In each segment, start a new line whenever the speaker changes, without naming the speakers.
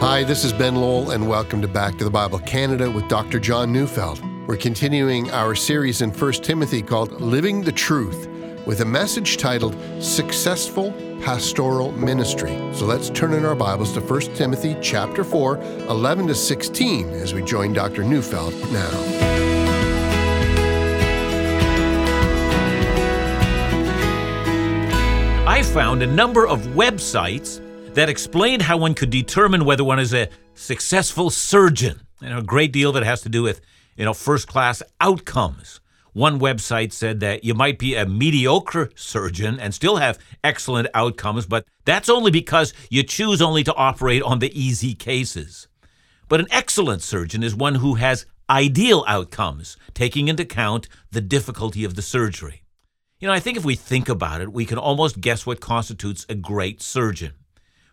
Hi, this is Ben Lowell, and welcome to Back to the Bible Canada with Dr. John Neufeld. We're continuing our series in 1 Timothy called Living the Truth with a message titled Successful Pastoral Ministry. So let's turn in our Bibles to 1 Timothy chapter 4, 11 to 16 as we join Dr. Neufeld now.
I found a number of websites that explained how one could determine whether one is a successful surgeon. And a great deal that has to do with, you know, first class outcomes. One website said that you might be a mediocre surgeon and still have excellent outcomes, but that's only because you choose only to operate on the easy cases. But an excellent surgeon is one who has ideal outcomes, taking into account the difficulty of the surgery. You know, I think if we think about it, we can almost guess what constitutes a great surgeon.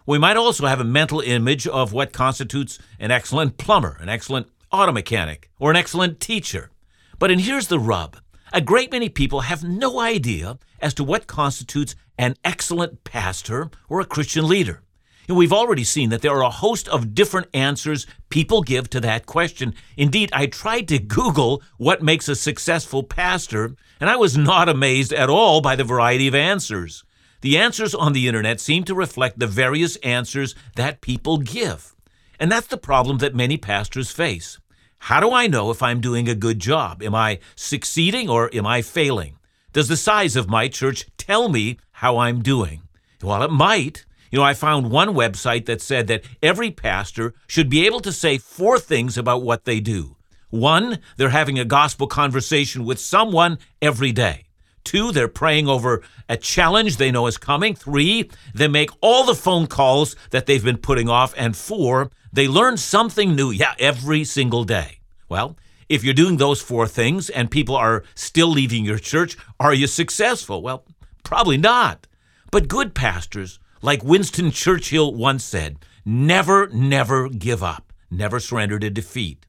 We might also have a mental image of what constitutes an excellent plumber, an excellent auto mechanic, or an excellent teacher. But and here's the rub. A great many people have no idea as to what constitutes an excellent pastor or a Christian leader. And we've already seen that there are a host of different answers people give to that question. Indeed, I tried to Google what makes a successful pastor, and I was not amazed at all by the variety of answers. The answers on the internet seem to reflect the various answers that people give. And that's the problem that many pastors face. How do I know if I'm doing a good job? Am I succeeding or am I failing? Does the size of my church tell me how I'm doing? Well, it might. You know, I found one website that said that every pastor should be able to say four things about what they do. One, they're having a gospel conversation with someone every day. Two, they're praying over a challenge they know is coming. Three, they make all the phone calls that they've been putting off. And four, they learn something new, yeah, every single day. Well, if you're doing those four things and people are still leaving your church, are you successful? Well, probably not. But good pastors, like Winston Churchill once said, never, never give up, never surrender to defeat.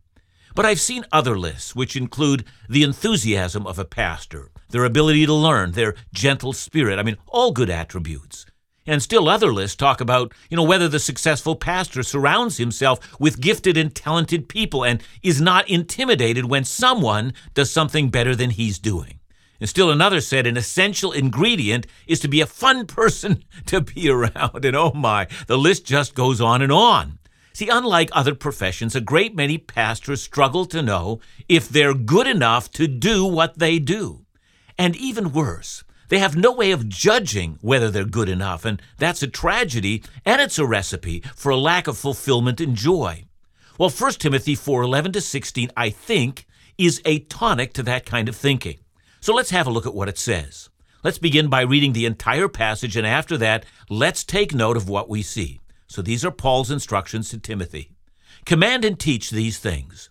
But I've seen other lists which include the enthusiasm of a pastor, their ability to learn, their gentle spirit. I mean, all good attributes. And still other lists talk about, you know, whether the successful pastor surrounds himself with gifted and talented people and is not intimidated when someone does something better than he's doing. And still another said an essential ingredient is to be a fun person to be around. And oh my, the list just goes on and on. See, unlike other professions, a great many pastors struggle to know if they're good enough to do what they do. And even worse, they have no way of judging whether they're good enough, and that's a tragedy, and it's a recipe for a lack of fulfillment and joy. Well, 1 Timothy 4:11 to 16, I think, is a tonic to that kind of thinking. So let's have a look at what it says. Let's begin by reading the entire passage, and after that, let's take note of what we see. So these are Paul's instructions to Timothy. Command and teach these things.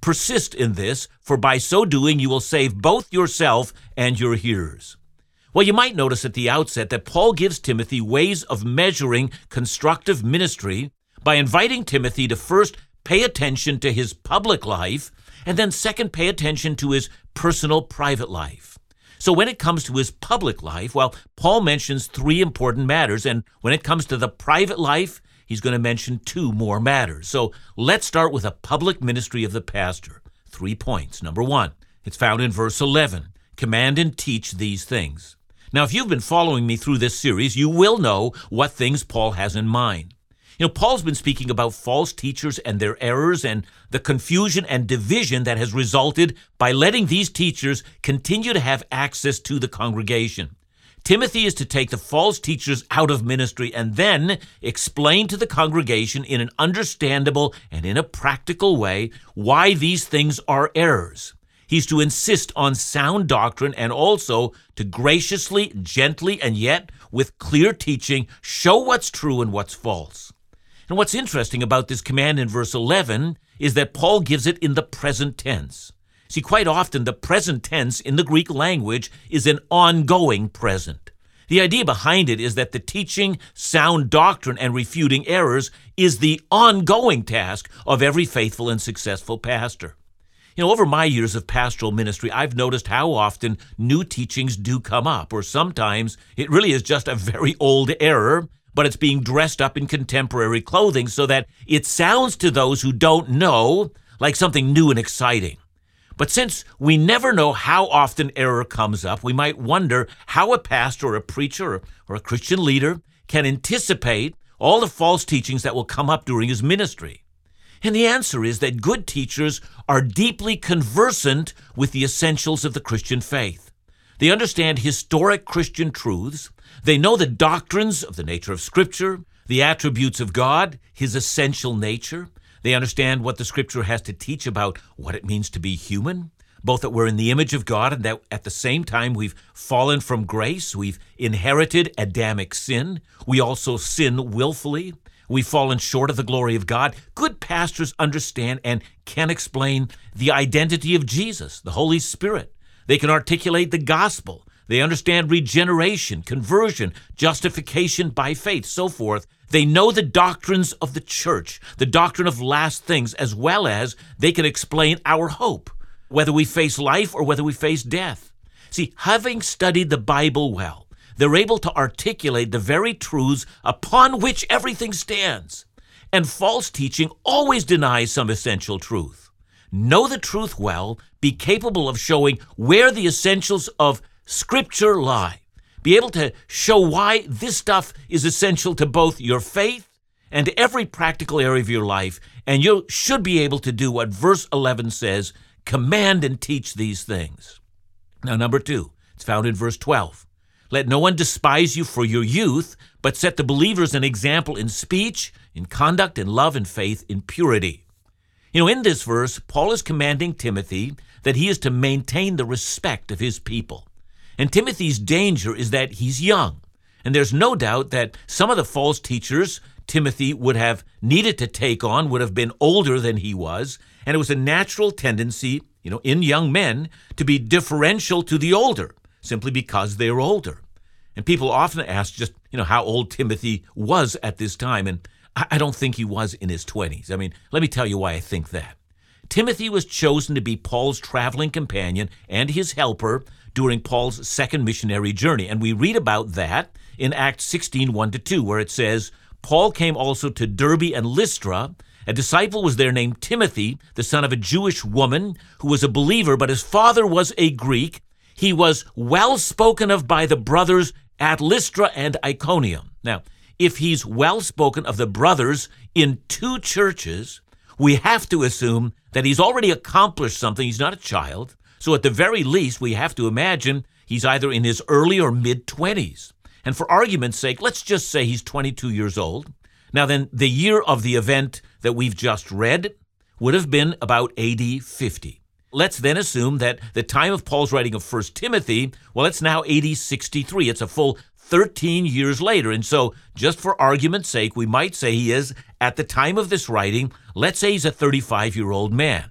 Persist in this, for by so doing you will save both yourself and your hearers. Well, you might notice at the outset that Paul gives Timothy ways of measuring constructive ministry by inviting Timothy to first pay attention to his public life and then second pay attention to his personal private life. So when it comes to his public life, well, Paul mentions three important matters, and when it comes to the private life, he's going to mention two more matters. So let's start with a public ministry of the pastor. Three points. Number one, it's found in verse 11 command and teach these things. Now, if you've been following me through this series, you will know what things Paul has in mind. You know, Paul's been speaking about false teachers and their errors and the confusion and division that has resulted by letting these teachers continue to have access to the congregation. Timothy is to take the false teachers out of ministry and then explain to the congregation in an understandable and in a practical way why these things are errors. He's to insist on sound doctrine and also to graciously, gently, and yet with clear teaching show what's true and what's false. And what's interesting about this command in verse 11 is that Paul gives it in the present tense. See, quite often the present tense in the Greek language is an ongoing present. The idea behind it is that the teaching sound doctrine and refuting errors is the ongoing task of every faithful and successful pastor. You know, over my years of pastoral ministry, I've noticed how often new teachings do come up, or sometimes it really is just a very old error but it's being dressed up in contemporary clothing so that it sounds to those who don't know like something new and exciting. But since we never know how often error comes up, we might wonder how a pastor or a preacher or a Christian leader can anticipate all the false teachings that will come up during his ministry. And the answer is that good teachers are deeply conversant with the essentials of the Christian faith. They understand historic Christian truths they know the doctrines of the nature of Scripture, the attributes of God, His essential nature. They understand what the Scripture has to teach about what it means to be human, both that we're in the image of God and that at the same time we've fallen from grace, we've inherited Adamic sin, we also sin willfully. We've fallen short of the glory of God. Good pastors understand and can explain the identity of Jesus, the Holy Spirit. They can articulate the gospel. They understand regeneration, conversion, justification by faith, so forth. They know the doctrines of the church, the doctrine of last things, as well as they can explain our hope, whether we face life or whether we face death. See, having studied the Bible well, they're able to articulate the very truths upon which everything stands. And false teaching always denies some essential truth. Know the truth well, be capable of showing where the essentials of Scripture lie. Be able to show why this stuff is essential to both your faith and every practical area of your life. And you should be able to do what verse 11 says command and teach these things. Now, number two, it's found in verse 12. Let no one despise you for your youth, but set the believers an example in speech, in conduct, in love, in faith, in purity. You know, in this verse, Paul is commanding Timothy that he is to maintain the respect of his people. And Timothy's danger is that he's young. And there's no doubt that some of the false teachers Timothy would have needed to take on would have been older than he was. And it was a natural tendency, you know, in young men to be differential to the older simply because they're older. And people often ask just, you know, how old Timothy was at this time. And I don't think he was in his 20s. I mean, let me tell you why I think that. Timothy was chosen to be Paul's traveling companion and his helper during Paul's second missionary journey. And we read about that in Acts 16 1 to 2, where it says, Paul came also to Derbe and Lystra. A disciple was there named Timothy, the son of a Jewish woman who was a believer, but his father was a Greek. He was well spoken of by the brothers at Lystra and Iconium. Now, if he's well spoken of the brothers in two churches, we have to assume that he's already accomplished something. He's not a child. So at the very least, we have to imagine he's either in his early or mid 20s. And for argument's sake, let's just say he's 22 years old. Now, then, the year of the event that we've just read would have been about AD 50. Let's then assume that the time of Paul's writing of 1 Timothy, well, it's now AD 63. It's a full 13 years later. And so, just for argument's sake, we might say he is, at the time of this writing, let's say he's a 35 year old man.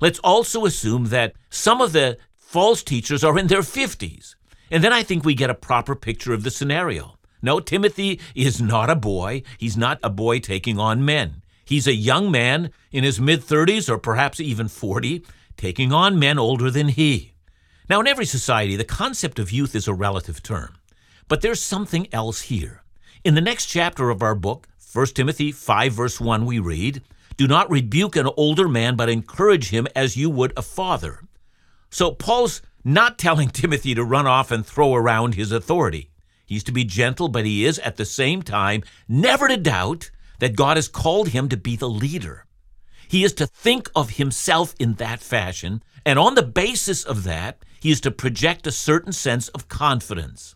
Let's also assume that some of the false teachers are in their 50s. And then I think we get a proper picture of the scenario. No, Timothy is not a boy. He's not a boy taking on men. He's a young man in his mid 30s or perhaps even 40, taking on men older than he. Now, in every society, the concept of youth is a relative term. But there's something else here. In the next chapter of our book, 1 Timothy 5, verse 1, we read, do not rebuke an older man, but encourage him as you would a father. So Paul's not telling Timothy to run off and throw around his authority. He's to be gentle, but he is at the same time never to doubt that God has called him to be the leader. He is to think of himself in that fashion, and on the basis of that, he is to project a certain sense of confidence.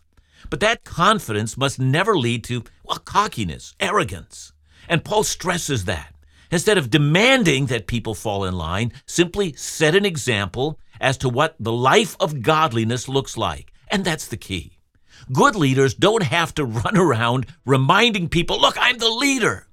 But that confidence must never lead to, well, cockiness, arrogance. And Paul stresses that. Instead of demanding that people fall in line, simply set an example as to what the life of godliness looks like. And that's the key. Good leaders don't have to run around reminding people, look, I'm the leader.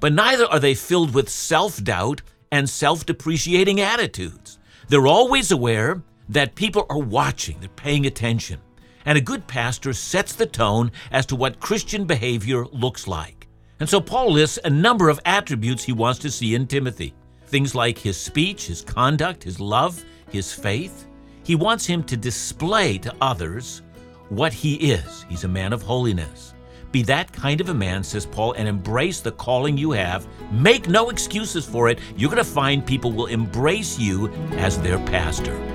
but neither are they filled with self doubt and self depreciating attitudes. They're always aware that people are watching, they're paying attention. And a good pastor sets the tone as to what Christian behavior looks like. And so Paul lists a number of attributes he wants to see in Timothy things like his speech, his conduct, his love, his faith. He wants him to display to others what he is. He's a man of holiness. Be that kind of a man, says Paul, and embrace the calling you have. Make no excuses for it. You're going to find people will embrace you as their pastor.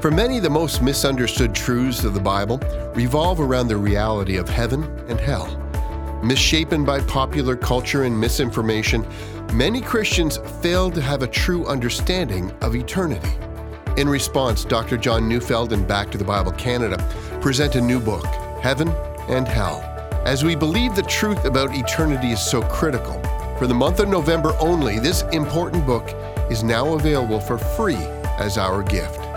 For many, the most misunderstood truths of the Bible revolve around the reality of heaven and hell. Misshapen by popular culture and misinformation, many Christians fail to have a true understanding of eternity. In response, Dr. John Neufeld and Back to the Bible Canada present a new book, Heaven and Hell. As we believe the truth about eternity is so critical, for the month of November only, this important book is now available for free as our gift.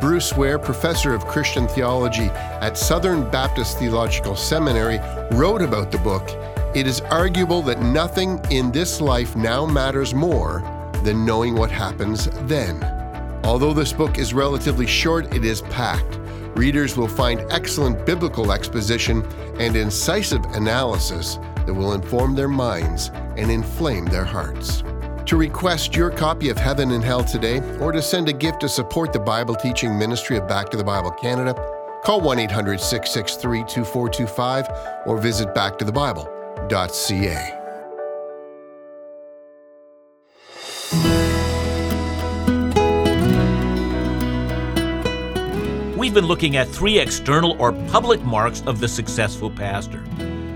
Bruce Ware, professor of Christian theology at Southern Baptist Theological Seminary, wrote about the book It is arguable that nothing in this life now matters more than knowing what happens then. Although this book is relatively short, it is packed. Readers will find excellent biblical exposition and incisive analysis that will inform their minds and inflame their hearts. To request your copy of Heaven and Hell today, or to send a gift to support the Bible teaching ministry of Back to the Bible Canada, call 1 800 663 2425 or visit backtothebible.ca.
We've been looking at three external or public marks of the successful pastor.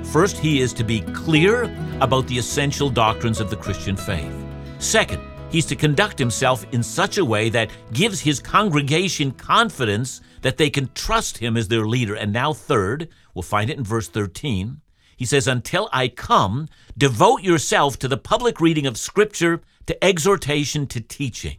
First, he is to be clear about the essential doctrines of the Christian faith. Second, he's to conduct himself in such a way that gives his congregation confidence that they can trust him as their leader. And now, third, we'll find it in verse 13. He says, Until I come, devote yourself to the public reading of Scripture, to exhortation, to teaching.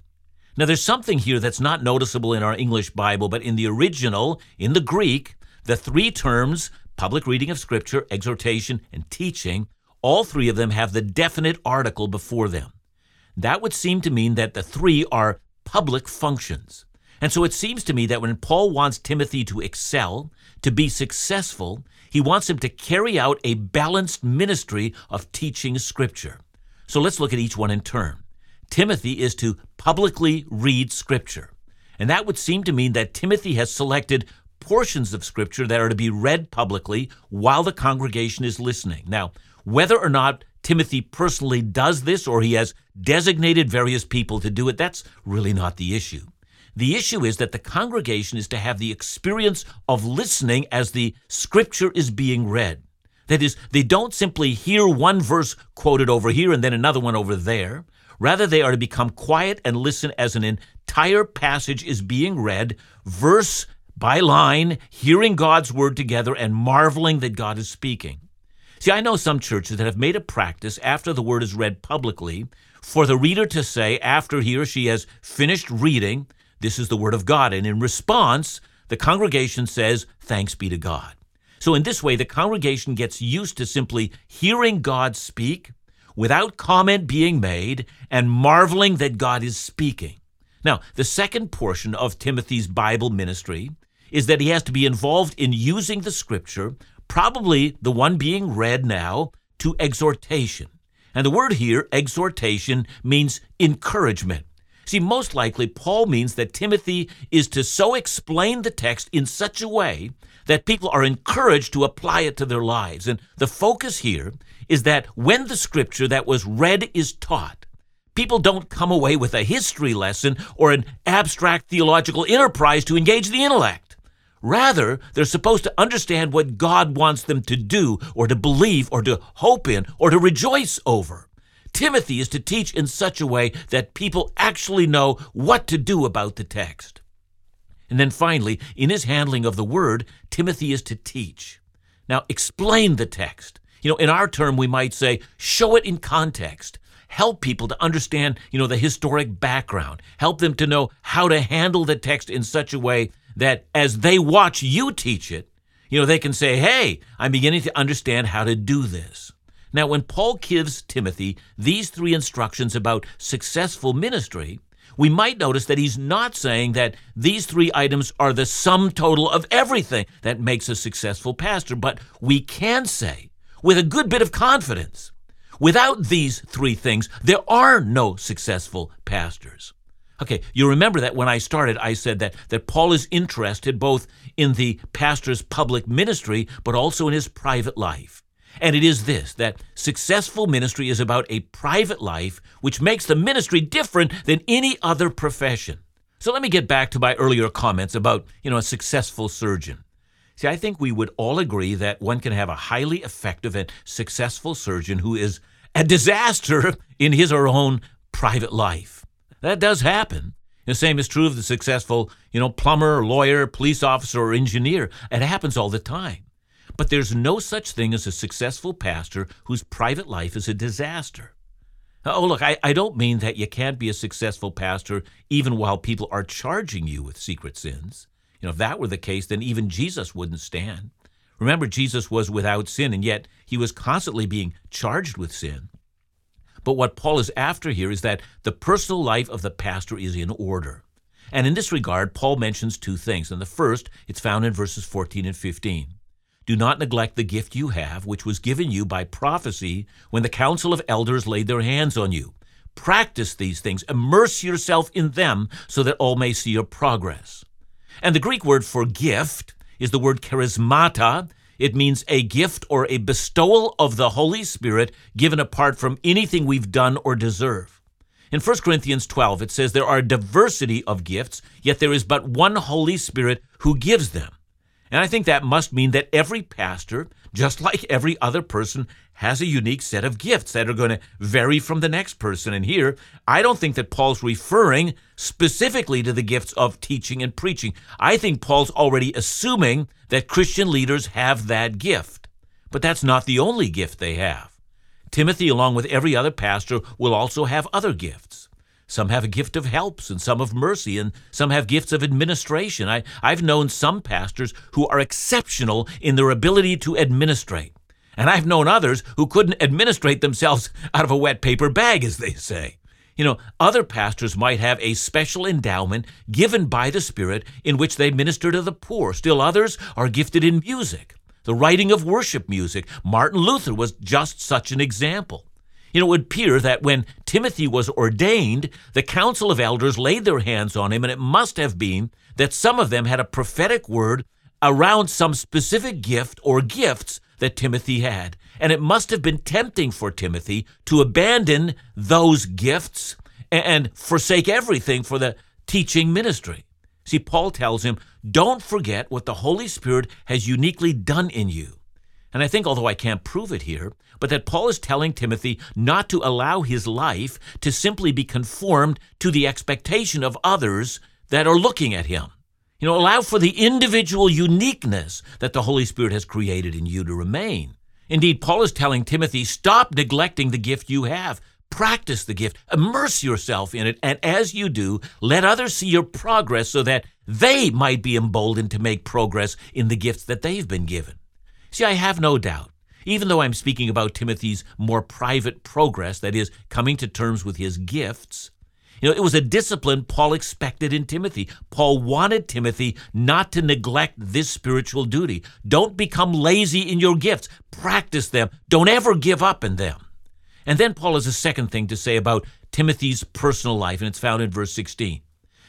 Now, there's something here that's not noticeable in our English Bible, but in the original, in the Greek, the three terms, public reading of Scripture, exhortation, and teaching, all three of them have the definite article before them. That would seem to mean that the three are public functions. And so it seems to me that when Paul wants Timothy to excel, to be successful, he wants him to carry out a balanced ministry of teaching Scripture. So let's look at each one in turn. Timothy is to publicly read Scripture. And that would seem to mean that Timothy has selected portions of Scripture that are to be read publicly while the congregation is listening. Now, whether or not Timothy personally does this or he has designated various people to do it, that's really not the issue. The issue is that the congregation is to have the experience of listening as the scripture is being read. That is, they don't simply hear one verse quoted over here and then another one over there. Rather, they are to become quiet and listen as an entire passage is being read, verse by line, hearing God's word together and marveling that God is speaking. See, I know some churches that have made a practice after the word is read publicly for the reader to say, after he or she has finished reading, this is the word of God. And in response, the congregation says, Thanks be to God. So, in this way, the congregation gets used to simply hearing God speak without comment being made and marveling that God is speaking. Now, the second portion of Timothy's Bible ministry is that he has to be involved in using the scripture probably the one being read now, to exhortation. And the word here, exhortation, means encouragement. See, most likely, Paul means that Timothy is to so explain the text in such a way that people are encouraged to apply it to their lives. And the focus here is that when the scripture that was read is taught, people don't come away with a history lesson or an abstract theological enterprise to engage the intellect. Rather, they're supposed to understand what God wants them to do, or to believe, or to hope in, or to rejoice over. Timothy is to teach in such a way that people actually know what to do about the text. And then finally, in his handling of the word, Timothy is to teach. Now, explain the text. You know, in our term, we might say, show it in context. help people to understand, you know, the historic background, help them to know how to handle the text in such a way that as they watch you teach it, you know, they can say, hey, I'm beginning to understand how to do this. Now, when Paul gives Timothy these three instructions about successful ministry, we might notice that he's not saying that these three items are the sum total of everything that makes a successful pastor, but we can say with a good bit of confidence without these three things, there are no successful pastors. Okay, you remember that when I started, I said that, that Paul is interested both in the pastor's public ministry, but also in his private life. And it is this that successful ministry is about a private life, which makes the ministry different than any other profession. So let me get back to my earlier comments about, you know, a successful surgeon. See, I think we would all agree that one can have a highly effective and successful surgeon who is a disaster in his or her own private life. That does happen. The same is true of the successful, you know, plumber, lawyer, police officer, or engineer. It happens all the time. But there's no such thing as a successful pastor whose private life is a disaster. Oh, look, I, I don't mean that you can't be a successful pastor even while people are charging you with secret sins. You know, if that were the case, then even Jesus wouldn't stand. Remember, Jesus was without sin, and yet he was constantly being charged with sin. But what Paul is after here is that the personal life of the pastor is in order. And in this regard, Paul mentions two things. And the first, it's found in verses 14 and 15. Do not neglect the gift you have, which was given you by prophecy when the council of elders laid their hands on you. Practice these things, immerse yourself in them, so that all may see your progress. And the Greek word for gift is the word charismata. It means a gift or a bestowal of the Holy Spirit given apart from anything we've done or deserve. In 1 Corinthians 12, it says there are a diversity of gifts, yet there is but one Holy Spirit who gives them. And I think that must mean that every pastor, just like every other person, has a unique set of gifts that are going to vary from the next person. And here, I don't think that Paul's referring specifically to the gifts of teaching and preaching. I think Paul's already assuming that Christian leaders have that gift. But that's not the only gift they have. Timothy, along with every other pastor, will also have other gifts. Some have a gift of helps and some of mercy, and some have gifts of administration. I, I've known some pastors who are exceptional in their ability to administrate. And I've known others who couldn't administrate themselves out of a wet paper bag, as they say. You know, other pastors might have a special endowment given by the Spirit in which they minister to the poor. Still others are gifted in music, the writing of worship music. Martin Luther was just such an example. You know, it would appear that when Timothy was ordained, the council of elders laid their hands on him, and it must have been that some of them had a prophetic word around some specific gift or gifts that Timothy had. And it must have been tempting for Timothy to abandon those gifts and forsake everything for the teaching ministry. See, Paul tells him, don't forget what the Holy Spirit has uniquely done in you. And I think, although I can't prove it here, but that Paul is telling Timothy not to allow his life to simply be conformed to the expectation of others that are looking at him. You know, allow for the individual uniqueness that the Holy Spirit has created in you to remain. Indeed, Paul is telling Timothy, stop neglecting the gift you have. Practice the gift, immerse yourself in it, and as you do, let others see your progress so that they might be emboldened to make progress in the gifts that they've been given. See, I have no doubt, even though I'm speaking about Timothy's more private progress, that is, coming to terms with his gifts, you know, it was a discipline Paul expected in Timothy. Paul wanted Timothy not to neglect this spiritual duty. Don't become lazy in your gifts. Practice them. Don't ever give up in them. And then Paul has a second thing to say about Timothy's personal life, and it's found in verse 16.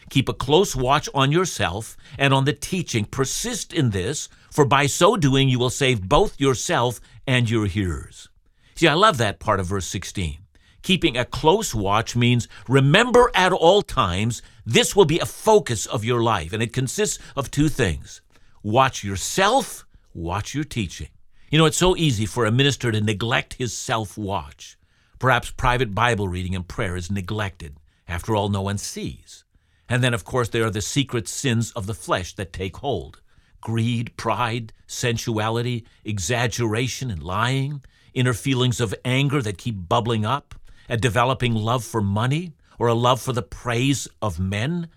Keep a close watch on yourself and on the teaching. Persist in this, for by so doing you will save both yourself and your hearers. See, I love that part of verse 16. Keeping a close watch means remember at all times this will be a focus of your life, and it consists of two things watch yourself, watch your teaching. You know, it's so easy for a minister to neglect his self watch. Perhaps private Bible reading and prayer is neglected. After all, no one sees. And then, of course, there are the secret sins of the flesh that take hold greed, pride, sensuality, exaggeration, and lying, inner feelings of anger that keep bubbling up, at developing love for money or a love for the praise of men,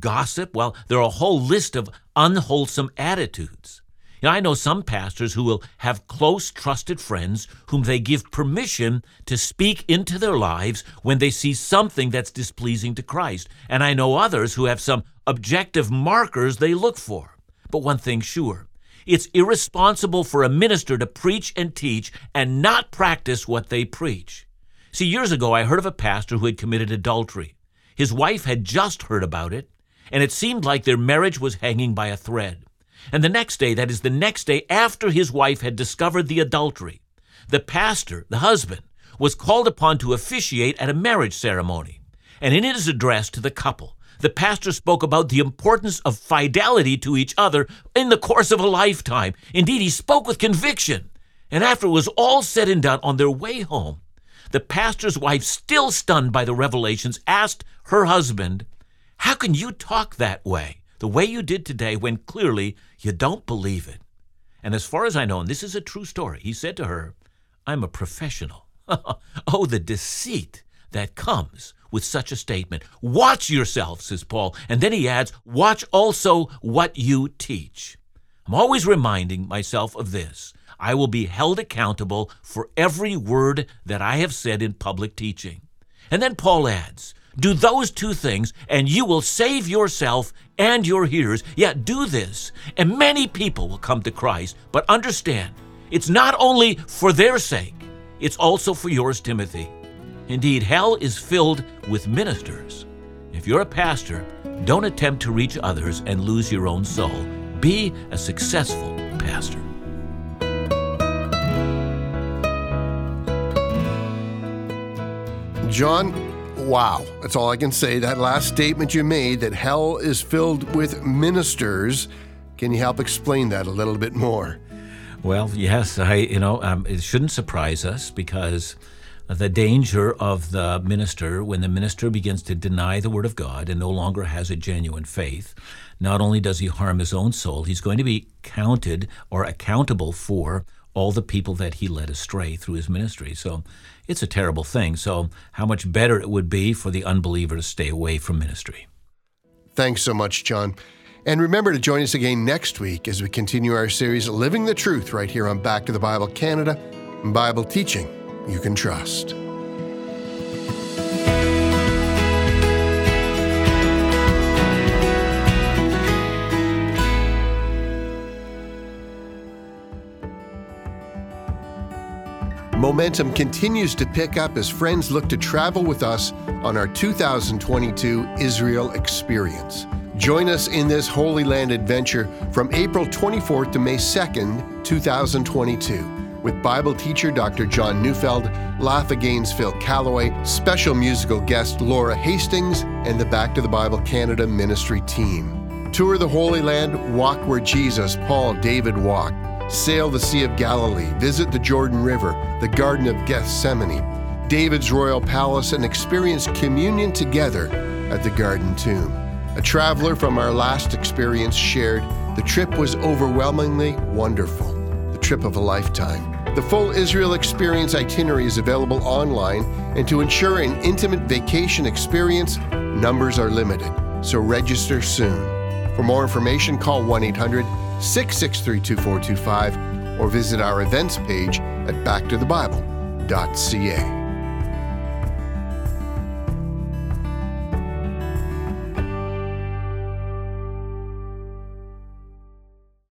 gossip. Well, there are a whole list of unwholesome attitudes. You know, I know some pastors who will have close, trusted friends whom they give permission to speak into their lives when they see something that's displeasing to Christ. And I know others who have some objective markers they look for. But one thing's sure it's irresponsible for a minister to preach and teach and not practice what they preach. See, years ago, I heard of a pastor who had committed adultery. His wife had just heard about it, and it seemed like their marriage was hanging by a thread. And the next day, that is, the next day after his wife had discovered the adultery, the pastor, the husband, was called upon to officiate at a marriage ceremony. And in his address to the couple, the pastor spoke about the importance of fidelity to each other in the course of a lifetime. Indeed, he spoke with conviction. And after it was all said and done, on their way home, the pastor's wife, still stunned by the revelations, asked her husband, How can you talk that way, the way you did today, when clearly you don't believe it? And as far as I know, and this is a true story, he said to her, I'm a professional. oh, the deceit that comes with such a statement. Watch yourself, says Paul. And then he adds, Watch also what you teach. I'm always reminding myself of this. I will be held accountable for every word that I have said in public teaching. And then Paul adds, do those two things, and you will save yourself and your hearers. Yeah, do this, and many people will come to Christ. But understand, it's not only for their sake, it's also for yours, Timothy. Indeed, hell is filled with ministers. If you're a pastor, don't attempt to reach others and lose your own soul. Be a successful pastor.
John, wow. That's all I can say. That last statement you made that hell is filled with ministers. Can you help explain that a little bit more?
Well, yes, I, you know, um, it shouldn't surprise us because the danger of the minister when the minister begins to deny the word of God and no longer has a genuine faith. Not only does he harm his own soul, he's going to be counted or accountable for all the people that he led astray through his ministry. So it's a terrible thing. So, how much better it would be for the unbeliever to stay away from ministry.
Thanks so much, John. And remember to join us again next week as we continue our series, Living the Truth, right here on Back to the Bible Canada, Bible teaching you can trust. Momentum continues to pick up as friends look to travel with us on our 2022 Israel experience. Join us in this Holy Land adventure from April 24th to May 2nd, 2022, with Bible teacher Dr. John Neufeld, Laugh Again's Phil Callaway, special musical guest Laura Hastings, and the Back to the Bible Canada ministry team. Tour the Holy Land, walk where Jesus, Paul, David walked sail the Sea of Galilee, visit the Jordan River, the Garden of Gethsemane, David's royal palace, and experience communion together at the Garden Tomb. A traveler from our last experience shared the trip was overwhelmingly wonderful, the trip of a lifetime. The full Israel Experience itinerary is available online, and to ensure an intimate vacation experience, numbers are limited, so register soon. For more information, call 1 800 663 2425 or visit our events page at backtothebible.ca.